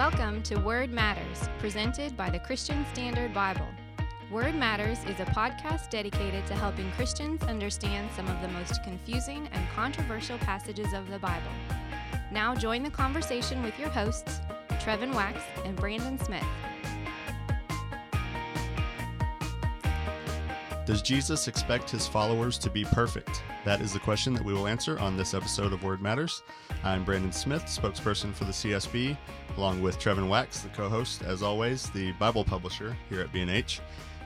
Welcome to Word Matters, presented by the Christian Standard Bible. Word Matters is a podcast dedicated to helping Christians understand some of the most confusing and controversial passages of the Bible. Now join the conversation with your hosts, Trevin Wax and Brandon Smith. Does Jesus expect his followers to be perfect? That is the question that we will answer on this episode of Word Matters. I'm Brandon Smith, spokesperson for the CSB, along with Trevin Wax, the co host, as always, the Bible publisher here at B&H.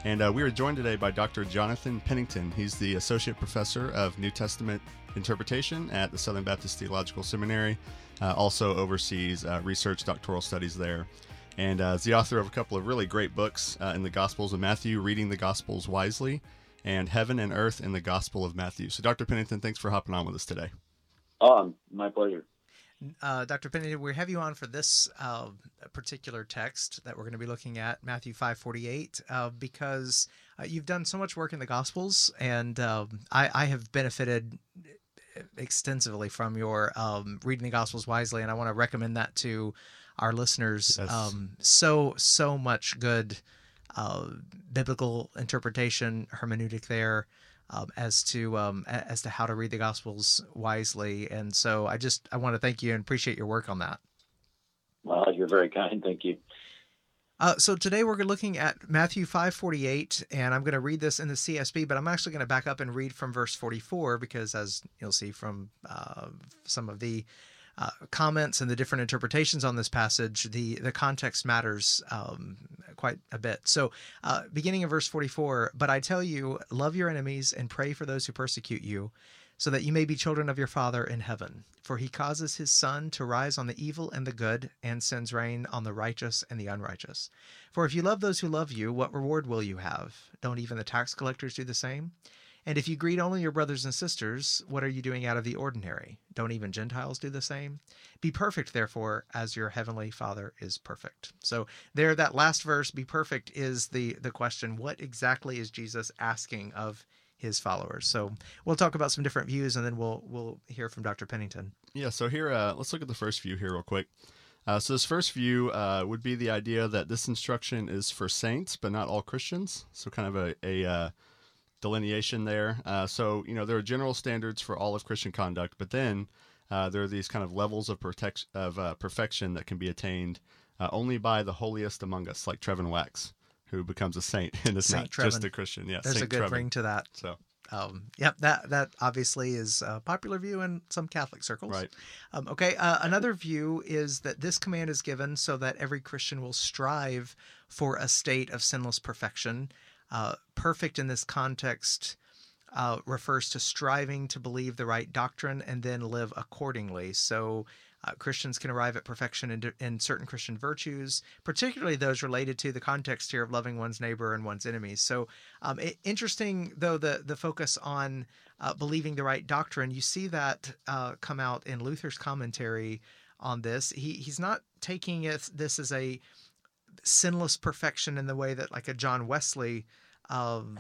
And uh, we are joined today by Dr. Jonathan Pennington. He's the Associate Professor of New Testament Interpretation at the Southern Baptist Theological Seminary, uh, also oversees uh, research doctoral studies there. And uh, is the author of a couple of really great books uh, in the Gospels of Matthew, Reading the Gospels Wisely, and Heaven and Earth in the Gospel of Matthew. So, Dr. Pennington, thanks for hopping on with us today. Oh, my pleasure. Uh, Dr. Pennington, we have you on for this uh, particular text that we're going to be looking at, Matthew 5:48, uh, because uh, you've done so much work in the Gospels, and um, I, I, have benefited extensively from your um, reading the Gospels wisely, and I want to recommend that to our listeners. Yes. Um, so so much good uh, biblical interpretation, hermeneutic there um, as to um, as to how to read the Gospels wisely. And so I just I want to thank you and appreciate your work on that. Well, you're very kind. Thank you. Uh, so today we're looking at Matthew 5:48, and I'm going to read this in the CSB, but I'm actually going to back up and read from verse 44 because, as you'll see from uh, some of the uh, comments and the different interpretations on this passage, the the context matters um, quite a bit. So, uh, beginning in verse 44, but I tell you, love your enemies and pray for those who persecute you, so that you may be children of your Father in heaven. For he causes his sun to rise on the evil and the good, and sends rain on the righteous and the unrighteous. For if you love those who love you, what reward will you have? Don't even the tax collectors do the same? And if you greet only your brothers and sisters, what are you doing out of the ordinary? Don't even Gentiles do the same? Be perfect, therefore, as your heavenly Father is perfect. So there, that last verse, be perfect, is the the question. What exactly is Jesus asking of his followers? So we'll talk about some different views, and then we'll we'll hear from Dr. Pennington. Yeah. So here, uh, let's look at the first view here real quick. Uh, so this first view uh, would be the idea that this instruction is for saints, but not all Christians. So kind of a, a uh, delineation there. Uh, so, you know, there are general standards for all of Christian conduct, but then uh, there are these kind of levels of, protect- of uh, perfection that can be attained only by the holiest among us, like Trevin Wax, who becomes a saint and is saint not Trevin. just a Christian. Yeah, there's saint a good Trevin. ring to that. So. Um, yep, that that obviously is a popular view in some Catholic circles. Right. Um, okay. Uh, another view is that this command is given so that every Christian will strive for a state of sinless perfection, uh, perfect in this context uh, refers to striving to believe the right doctrine and then live accordingly. So uh, Christians can arrive at perfection in, in, certain Christian virtues, particularly those related to the context here of loving one's neighbor and one's enemies. So, um, it, interesting though the the focus on uh, believing the right doctrine, you see that uh, come out in Luther's commentary on this. He he's not taking it, this as a sinless perfection in the way that like a John Wesley um,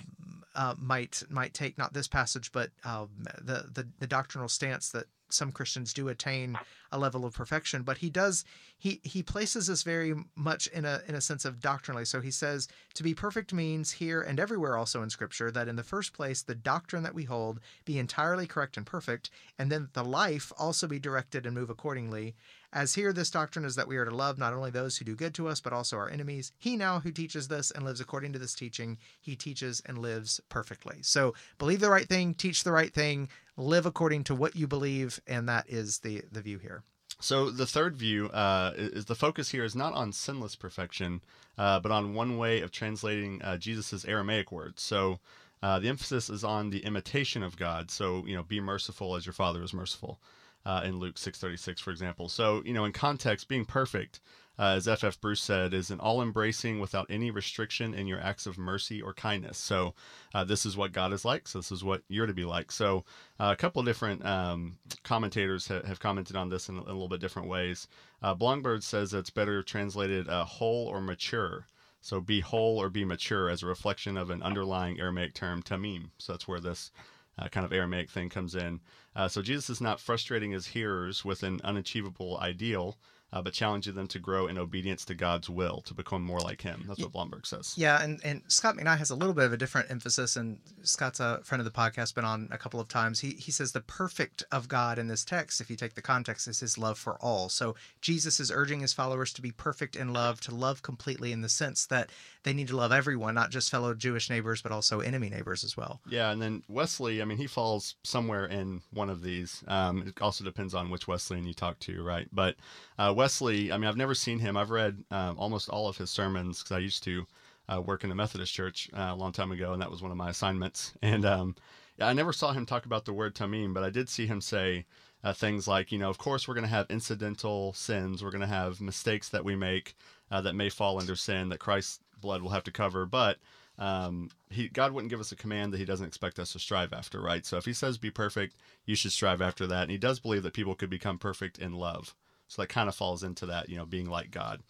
uh, might might take not this passage, but um, the, the the doctrinal stance that some Christians do attain a level of perfection, but he does he he places us very much in a in a sense of doctrinally. So he says to be perfect means here and everywhere also in Scripture that in the first place the doctrine that we hold be entirely correct and perfect, and then the life also be directed and move accordingly. As here, this doctrine is that we are to love not only those who do good to us, but also our enemies. He now who teaches this and lives according to this teaching, he teaches and lives perfectly. So believe the right thing, teach the right thing, live according to what you believe, and that is the the view here. So the third view uh, is the focus here is not on sinless perfection, uh, but on one way of translating uh, Jesus's Aramaic words. So uh, the emphasis is on the imitation of God. So you know, be merciful as your Father is merciful uh, in Luke 6:36, for example. So you know, in context, being perfect, uh, as F.F. Bruce said, is an all-embracing without any restriction in your acts of mercy or kindness. So uh, this is what God is like. So this is what you're to be like. So uh, a couple of different um, commentators ha- have commented on this in, in, a little bit different ways. Uh, Blomberg says it's better translated uh, whole or mature. So be whole or be mature as a reflection of an underlying Aramaic term, tamim. So that's where this uh, kind of Aramaic thing comes in. Uh, so Jesus is not frustrating his hearers with an unachievable ideal, uh, but challenging them to grow in obedience to God's will to become more like Him. That's what Blomberg says. Yeah, and, and Scot McKnight has a little bit of a different emphasis, and Scot's a friend of the podcast, been on a couple of times. He he says the perfect of God in this text, if you take the context, is His love for all. So Jesus is urging His followers to be perfect in love, to love completely in the sense that they need to love everyone, not just fellow Jewish neighbors, but also enemy neighbors as well. Yeah, and then Wesley, I mean, he falls somewhere in one of these. Um, it also depends on which Wesleyan you talk to, right? But uh, Wesley, I mean, I've never seen him. I've read um, almost all of his sermons because I used to uh, work in a Methodist church uh, a long time ago, and that was one of my assignments. And um, I never saw him talk about the word tamim, but I did see him say uh, things like, you know, of course we're going to have incidental sins, we're going to have mistakes that we make uh, that may fall under sin that Christ's blood will have to cover, but um, he God wouldn't give us a command that He doesn't expect us to strive after, right? So if He says be perfect, you should strive after that. And He does believe that people could become perfect in love. So that kind of falls into that, you know, being like God.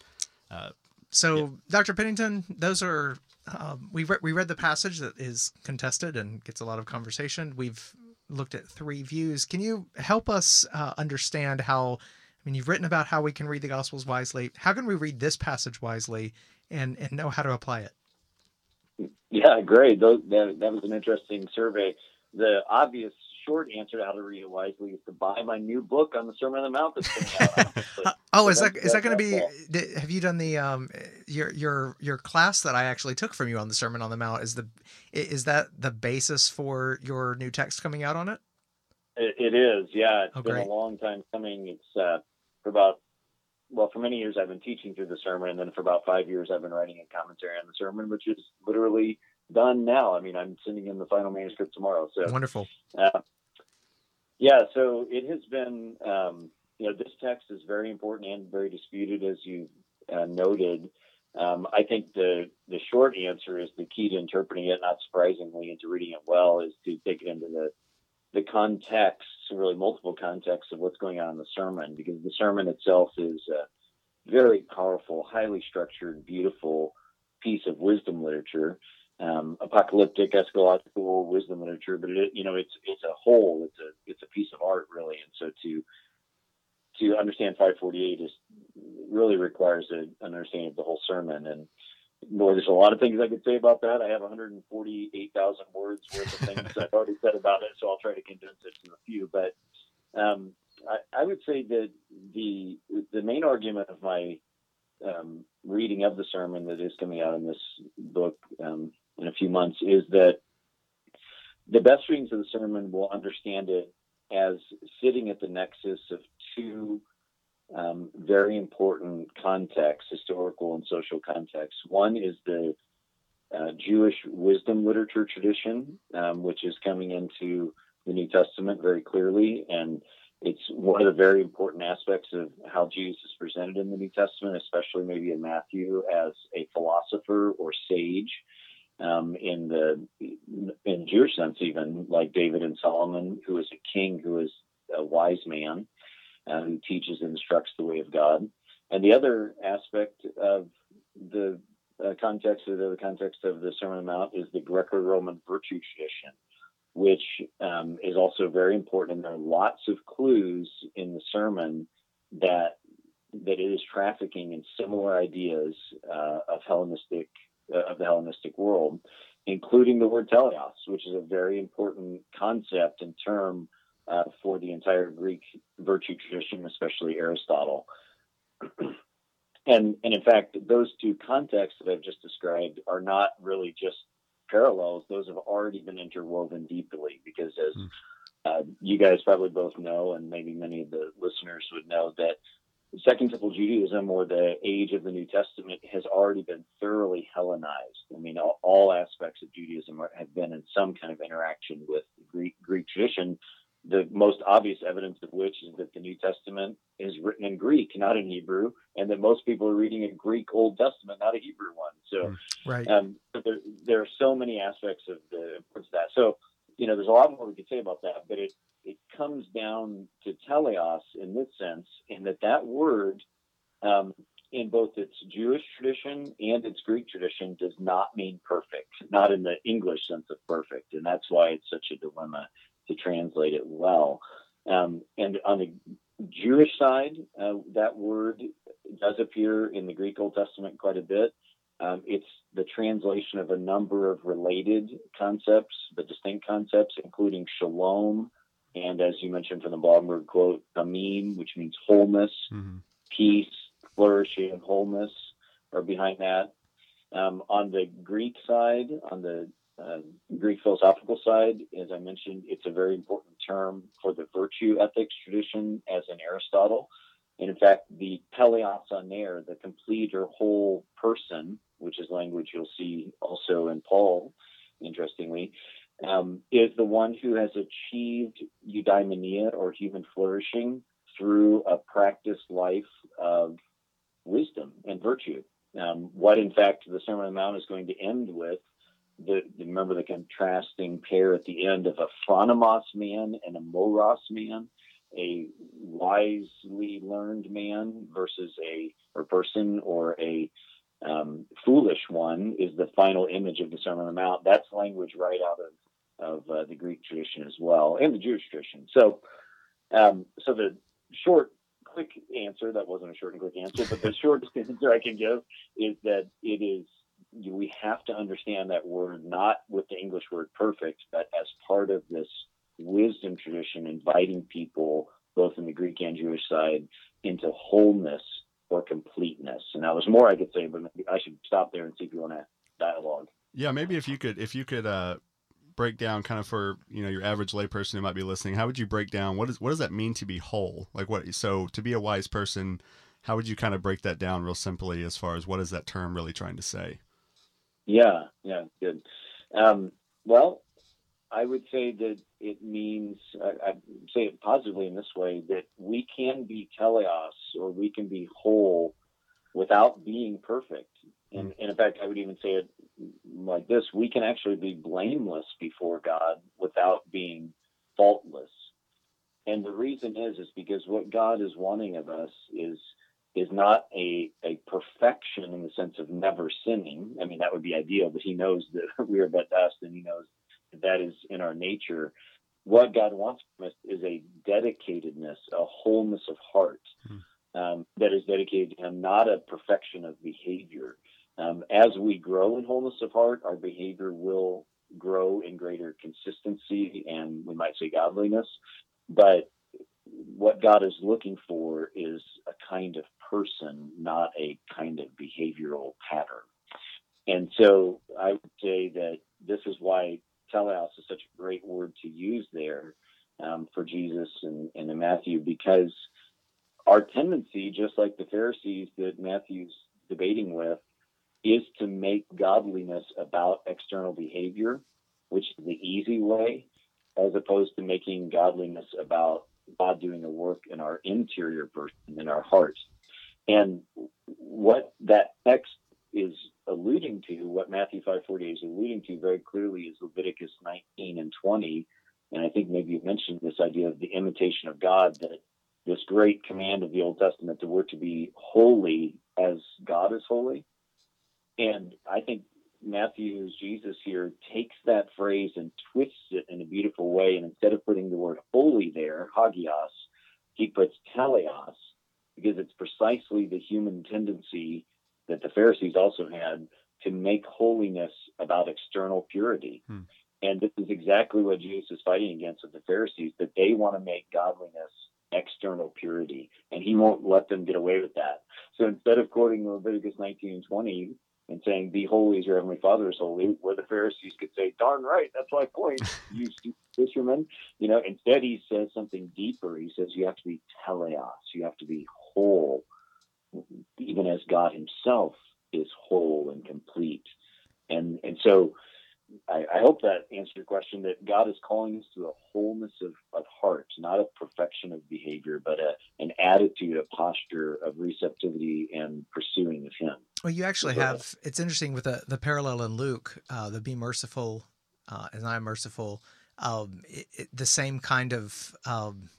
Uh, so, yeah. Dr. Pennington, those are um, we re- we read the passage that is contested and gets a lot of conversation. We've looked at three views. Can you help us uh, understand how? I mean, you've written about how we can read the Gospels wisely. How can we read this passage wisely and and know how to apply it? Yeah, great. Those, that that was an interesting survey. The obvious short answer to how to read it wisely is to buy my new book on the Sermon on the Mount that's coming out. oh, is that is that going to be? Have you done the um your your your class that I actually took from you on the Sermon on the Mount? Is the is that the basis for your new text coming out on it? It, it is. Yeah, it's oh, been great. a long time coming. It's uh, for about well, for many years I've been teaching through the sermon, and then for about five years I've been writing a commentary on the sermon, which is literally done now. I mean, I'm sending in the final manuscript tomorrow. So wonderful. Uh, yeah, so it has been. Um, you know, this text is very important and very disputed, as you uh, noted. Um, I think the the short answer is the key to interpreting it, not surprisingly, and to reading it well, is to take it into the the context, really multiple contexts of what's going on in the sermon, because the sermon itself is a very powerful, highly structured, beautiful piece of wisdom literature, um, apocalyptic, eschatological wisdom literature. But it, you know, it's it's a whole, it's a it's a piece of art, really. And so to to understand 548 is really requires a, an understanding of the whole sermon and boy, there's a lot of things I could say about that. I have 148,000 words worth of things I've already said about it, so I'll try to condense it to a few. But um, I, I, would say that the the main argument of my um, reading of the sermon that is coming out in this book um, in a few months is that the best readings of the sermon will understand it as sitting at the nexus of two um, very important contexts, historical and social contexts. One is the uh, Jewish wisdom literature tradition, um, which is coming into the New Testament very clearly, and it's one of the very important aspects of how Jesus is presented in the New Testament, especially maybe in Matthew as a philosopher or sage. Um, in the in Jewish sense, even like David and Solomon, who is a king, who is a wise man, uh, who teaches and instructs the way of God. And the other aspect of the uh, context of the context of the Sermon on the Mount is the Greco-Roman virtue tradition, which um, is also very important. And there are lots of clues in the sermon that that it is trafficking in similar ideas uh, of Hellenistic of the Hellenistic world, including the word teleos, which is a very important concept and term uh, for the entire Greek virtue tradition, especially Aristotle. and, and in fact, those two contexts that I've just described are not really just parallels. Those have already been interwoven deeply because, as mm. uh, you guys probably both know, and maybe many of the listeners would know, that Second Temple Judaism or the age of the New Testament has already been thoroughly Hellenized. I mean, all, all aspects of Judaism are, have been in some kind of interaction with Greek, Greek tradition, the most obvious evidence of which is that the New Testament is written in Greek, not in Hebrew, and that most people are reading a Greek Old Testament, not a Hebrew one. So, hmm. right. Um, there, there are so many aspects of the importance of that. So, you know, there's a lot more we could say about that, but it it comes down to teleos in this sense, in that that word, um, in both its Jewish tradition and its Greek tradition, does not mean perfect, not in the English sense of perfect, and that's why it's such a dilemma to translate it well. Um, and on the Jewish side, uh, that word does appear in the Greek Old Testament quite a bit. Um, it's the translation of a number of related concepts, the distinct concepts, including shalom, and as you mentioned from the Blomberg quote, tamim, which means wholeness, mm-hmm. peace, flourishing, wholeness, are behind that. Um, on the Greek side, on the uh, Greek philosophical side, as I mentioned, it's a very important term for the virtue ethics tradition, as in Aristotle. And in fact, the teleos aner, the complete or whole person, which is language you'll see also in Paul, interestingly, um, is the one who has achieved eudaimonia or human flourishing through a practiced life of wisdom and virtue. Um, what, in fact, the Sermon on the Mount is going to end with the, remember the contrasting pair at the end of a phronimos man and a moros man, a wisely learned man versus a or person or a um, foolish one is the final image of the Sermon on the Mount. That's language right out of of uh, the Greek tradition as well and the Jewish tradition. So, um, so the short, quick answer that wasn't a short and quick answer, but the short answer I can give is that it is we have to understand that word not with the English word perfect, but as part of this wisdom tradition, inviting people both in the Greek and Jewish side into wholeness or completeness. And now there's more I could say, but I should stop there and see if you want to dialogue. Yeah, maybe if you could, if you could uh, break down, kind of for you know your average layperson who might be listening, how would you break down what is what does that mean to be whole? Like what? So to be a wise person, how would you kind of break that down real simply as far as what is that term really trying to say? Yeah, yeah, good. Um, well, I would say that it means, I, I say it positively in this way, that we can be teleos or we can be whole without being perfect. And, and, in fact, I would even say it like this we can actually be blameless before God without being faultless. And the reason is, is because what God is wanting of us is is not a, a perfection in the sense of never sinning. I mean, that would be ideal, but he knows that we are but dust and he knows that that is in our nature. What God wants from us is a dedicatedness, a wholeness of heart hmm. um, that is dedicated to him, not a perfection of behavior. As we grow in wholeness of heart, our behavior will grow in greater consistency and we might say godliness. But what God is looking for is a kind of person, not a kind of behavioral pattern. And so I would say that this is why teleos is such a great word to use there um, for Jesus and, and in Matthew, because our tendency, just like the Pharisees that Matthew's debating with, is to make godliness about external behavior, which is the easy way, as opposed to making godliness about God doing a work in our interior person, in our hearts. And what that text is alluding to, what Matthew 5:48 is alluding to very clearly is Leviticus 19 and 20. And I think maybe you mentioned this idea of the imitation of God, that this great command of the Old Testament that we're to be holy as God is holy. And I think Matthew's Jesus here takes that phrase and twists it in a beautiful way. And instead of putting the word holy there, hagios, he puts teleos, because it's precisely the human tendency that the Pharisees also had to make holiness about external purity. Hmm. And this is exactly what Jesus is fighting against with the Pharisees, that they want to make godliness external purity, and he won't let them get away with that. So instead of quoting Leviticus 19 and 20 and saying, Be holy as your heavenly Father is holy, where the Pharisees could say, Darn right, that's my point, you stupid fishermen. You know, instead he says something deeper. He says you have to be teleos, you have to be whole, even as God Himself is whole and complete. And and so I, I, hope that answered your question that God is calling us to a wholeness of, of heart, not a perfection of behavior, but a, an attitude, a posture of receptivity and pursuing of Him. Well, you actually have, it's interesting with the, the parallel in Luke, uh, the be merciful uh, as I am merciful, um, it, it, the same kind of um,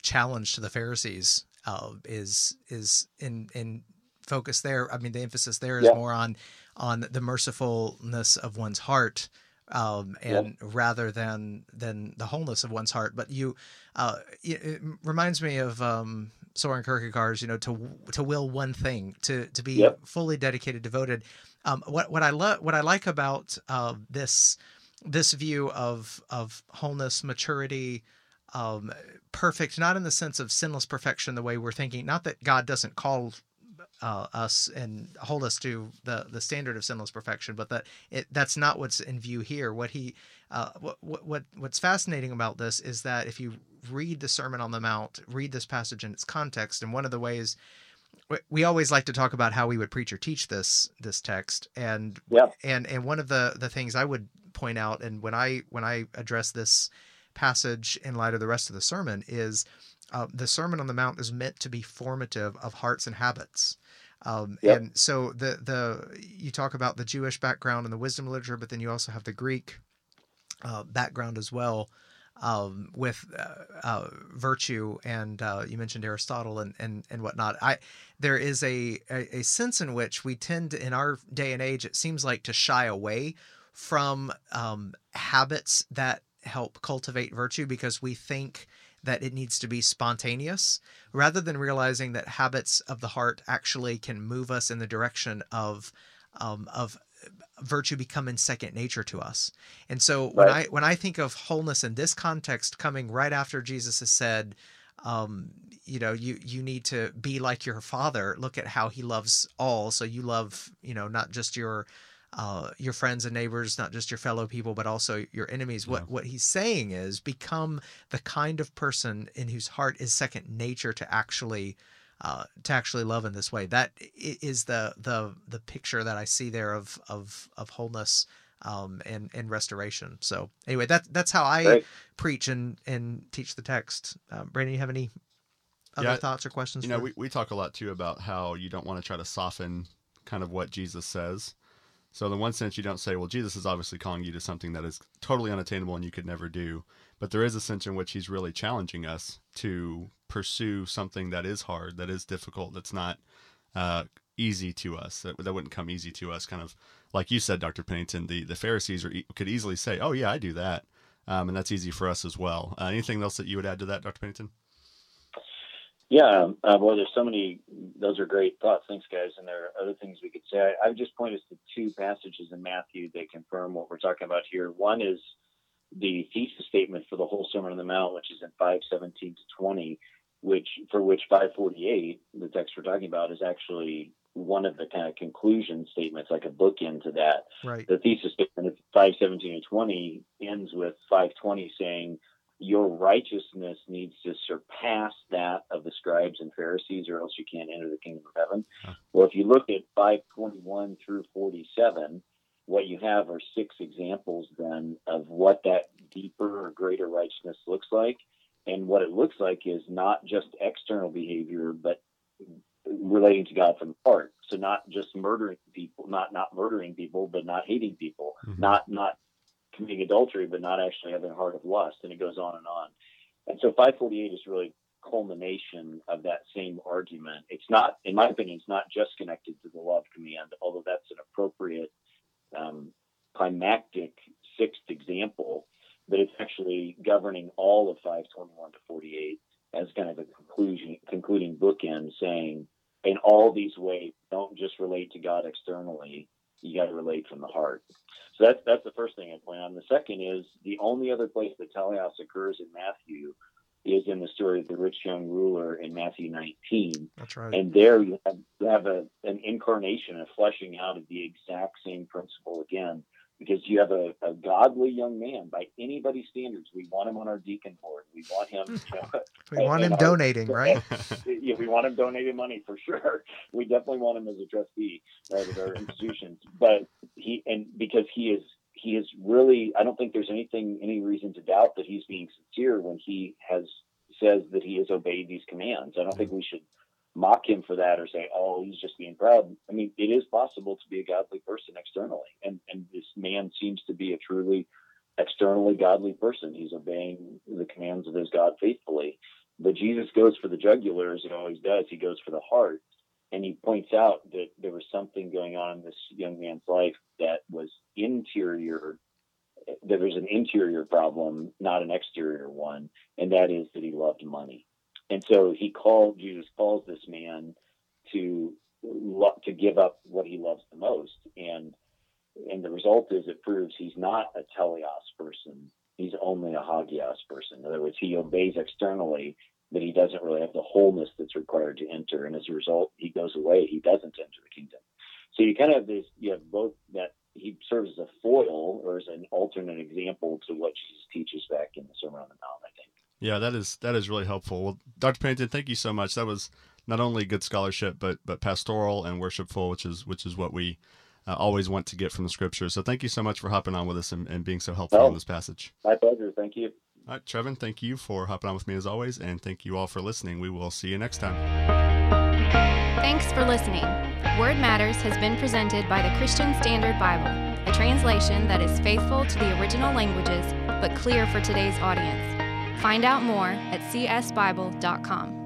challenge to the Pharisees uh, is is in in focus there. I mean, the emphasis there is yeah. more on on the mercifulness of one's heart um, and rather than than the wholeness of one's heart. But you, uh, it, it reminds me of um, Soren Kierkegaard's, you know, to to will one thing, to to be Yep. fully dedicated, devoted. Um, what what I love, what I like about uh, this this view of of wholeness, maturity, um, perfect, not in the sense of sinless perfection, the way we're thinking. Not that God doesn't call uh, us and hold us to the the standard of sinless perfection, but that it that's not what's in view here. What he uh, what, what what what's fascinating about this is that if you read the Sermon on the Mount, read this passage in its context, and one of the ways we- we always like to talk about how we would preach or teach this this text, and Yeah. and and one of the the things I would point out, and when I when I address this passage in light of the rest of the sermon, is uh, the Sermon on the Mount is meant to be formative of hearts and habits. Um, Yep. And so the the you talk about the Jewish background and the wisdom literature, but then you also have the Greek uh, background as well um, with uh, uh, virtue, and uh, you mentioned Aristotle and, and and whatnot. I there is a, a a sense in which we tend to, in our day and age, it seems like to shy away from um, habits that help cultivate virtue because we think that it needs to be spontaneous rather than realizing that habits of the heart actually can move us in the direction of um, of virtue becoming second nature to us. And so when I when I think of wholeness in this context coming right after Jesus has said um, you know you you need to be like your father. Look at how he loves all. So you love you know not just your uh, your friends and neighbors, not just your fellow people, but also your enemies. Yeah. What what he's saying is become the kind of person in whose heart is second nature to actually uh, to actually love in this way. That is the the the picture that I see there of of of wholeness um, and and restoration. So anyway, that that's how I Great. preach and and teach the text. Um, Brandon, you have any other Yeah, thoughts or questions? You know, we, we talk a lot too about how you don't want to try to soften kind of what Jesus says. So, in one sense, you don't say, well, Jesus is obviously calling you to something that is totally unattainable and you could never do. But there is a sense in which he's really challenging us to pursue something that is hard, that is difficult, that's not uh, easy to us, that, that wouldn't come easy to us. Kind of like you said, Dr. Pennington, the, the Pharisees are, could easily say, oh, yeah, I do that. Um, and that's easy for us as well. Uh, anything else that you would add to that, Dr. Pennington? Yeah, uh, well, there's so many. Those are great thoughts. Thanks, guys. And there are other things we could say. I, I would just point us to two passages in Matthew that confirm what we're talking about here. One is the thesis statement for the whole Sermon on the Mount, which is in 517 to 20, which for which 548, the text we're talking about, is actually one of the kind of conclusion statements, like a bookend to that right. the thesis statement of 517 and 20 ends with 520 saying your righteousness needs to surpass that of the scribes and pharisees or else you can't enter the kingdom of heaven Huh. well if you look at 521 through 47 what you have are six examples then of what that deeper or greater righteousness looks like and what it looks like is not just external behavior but relating to god from the heart so not just murdering people not not murdering people but not hating people Mhm. not not committing adultery but not actually having a heart of lust and it goes on and on. And so 548 is really culmination of that same argument. It's not in my opinion it's not just connected to the love command although that's an appropriate um, climactic sixth example but it's actually governing all of 521 to 48 as kind of a conclusion concluding bookend saying in all these ways don't just relate to god externally you got to relate from the heart. So that's that's the first thing I point out. And the second is the only other place that teleos occurs in Matthew is in the story of the rich young ruler in Matthew 19. That's right. And there you have, you have a, an incarnation, a fleshing out of the exact same principle again, because you have a, a godly young man by anybody's standards. We want him on our deacon board. We want him. You know, we want him our- donating, right? yeah, we want him donating money for sure. We definitely want him as a trustee right, of our institutions. But he and because he is he is really I don't think there's anything any reason to doubt that he's being sincere when he has says that he has obeyed these commands. I don't think we should mock him for that or say, oh, he's just being proud. I mean, it is possible to be a godly person externally, and and this man seems to be a truly externally godly person. He's obeying the commands of his God faithfully. But Jesus goes for the jugular, as he always does. He goes for the heart. And he points out that there was something going on in this young man's life that was interior there was an interior problem, not an exterior one, and that is that he loved money. And so he called Jesus calls this man to to give up what he loves the most, and and the result is it proves he's not a teleos person. He's only a hagios person. In other words, he obeys externally, but he doesn't really have the wholeness that's required to enter. And as a result, he goes away. He doesn't enter the kingdom. So you kind of have this. You have both that he serves as a foil or as an alternate example to what Jesus teaches back in the Sermon on the Mount. I think. Yeah, that is that is really helpful. Well, Dr. Pennington, thank you so much. That was not only good scholarship, but but pastoral and worshipful, which is which is what we uh, always want to get from the scripture. So thank you so much for hopping on with us and, and being so helpful oh, in this passage. My pleasure. Thank you. All right, Trevin, thank you for hopping on with me as always, and thank you all for listening. We will see you next time. Thanks for listening. Word Matters has been presented by the Christian Standard Bible, a translation that is faithful to the original languages but clear for today's audience. Find out more at csbible.com.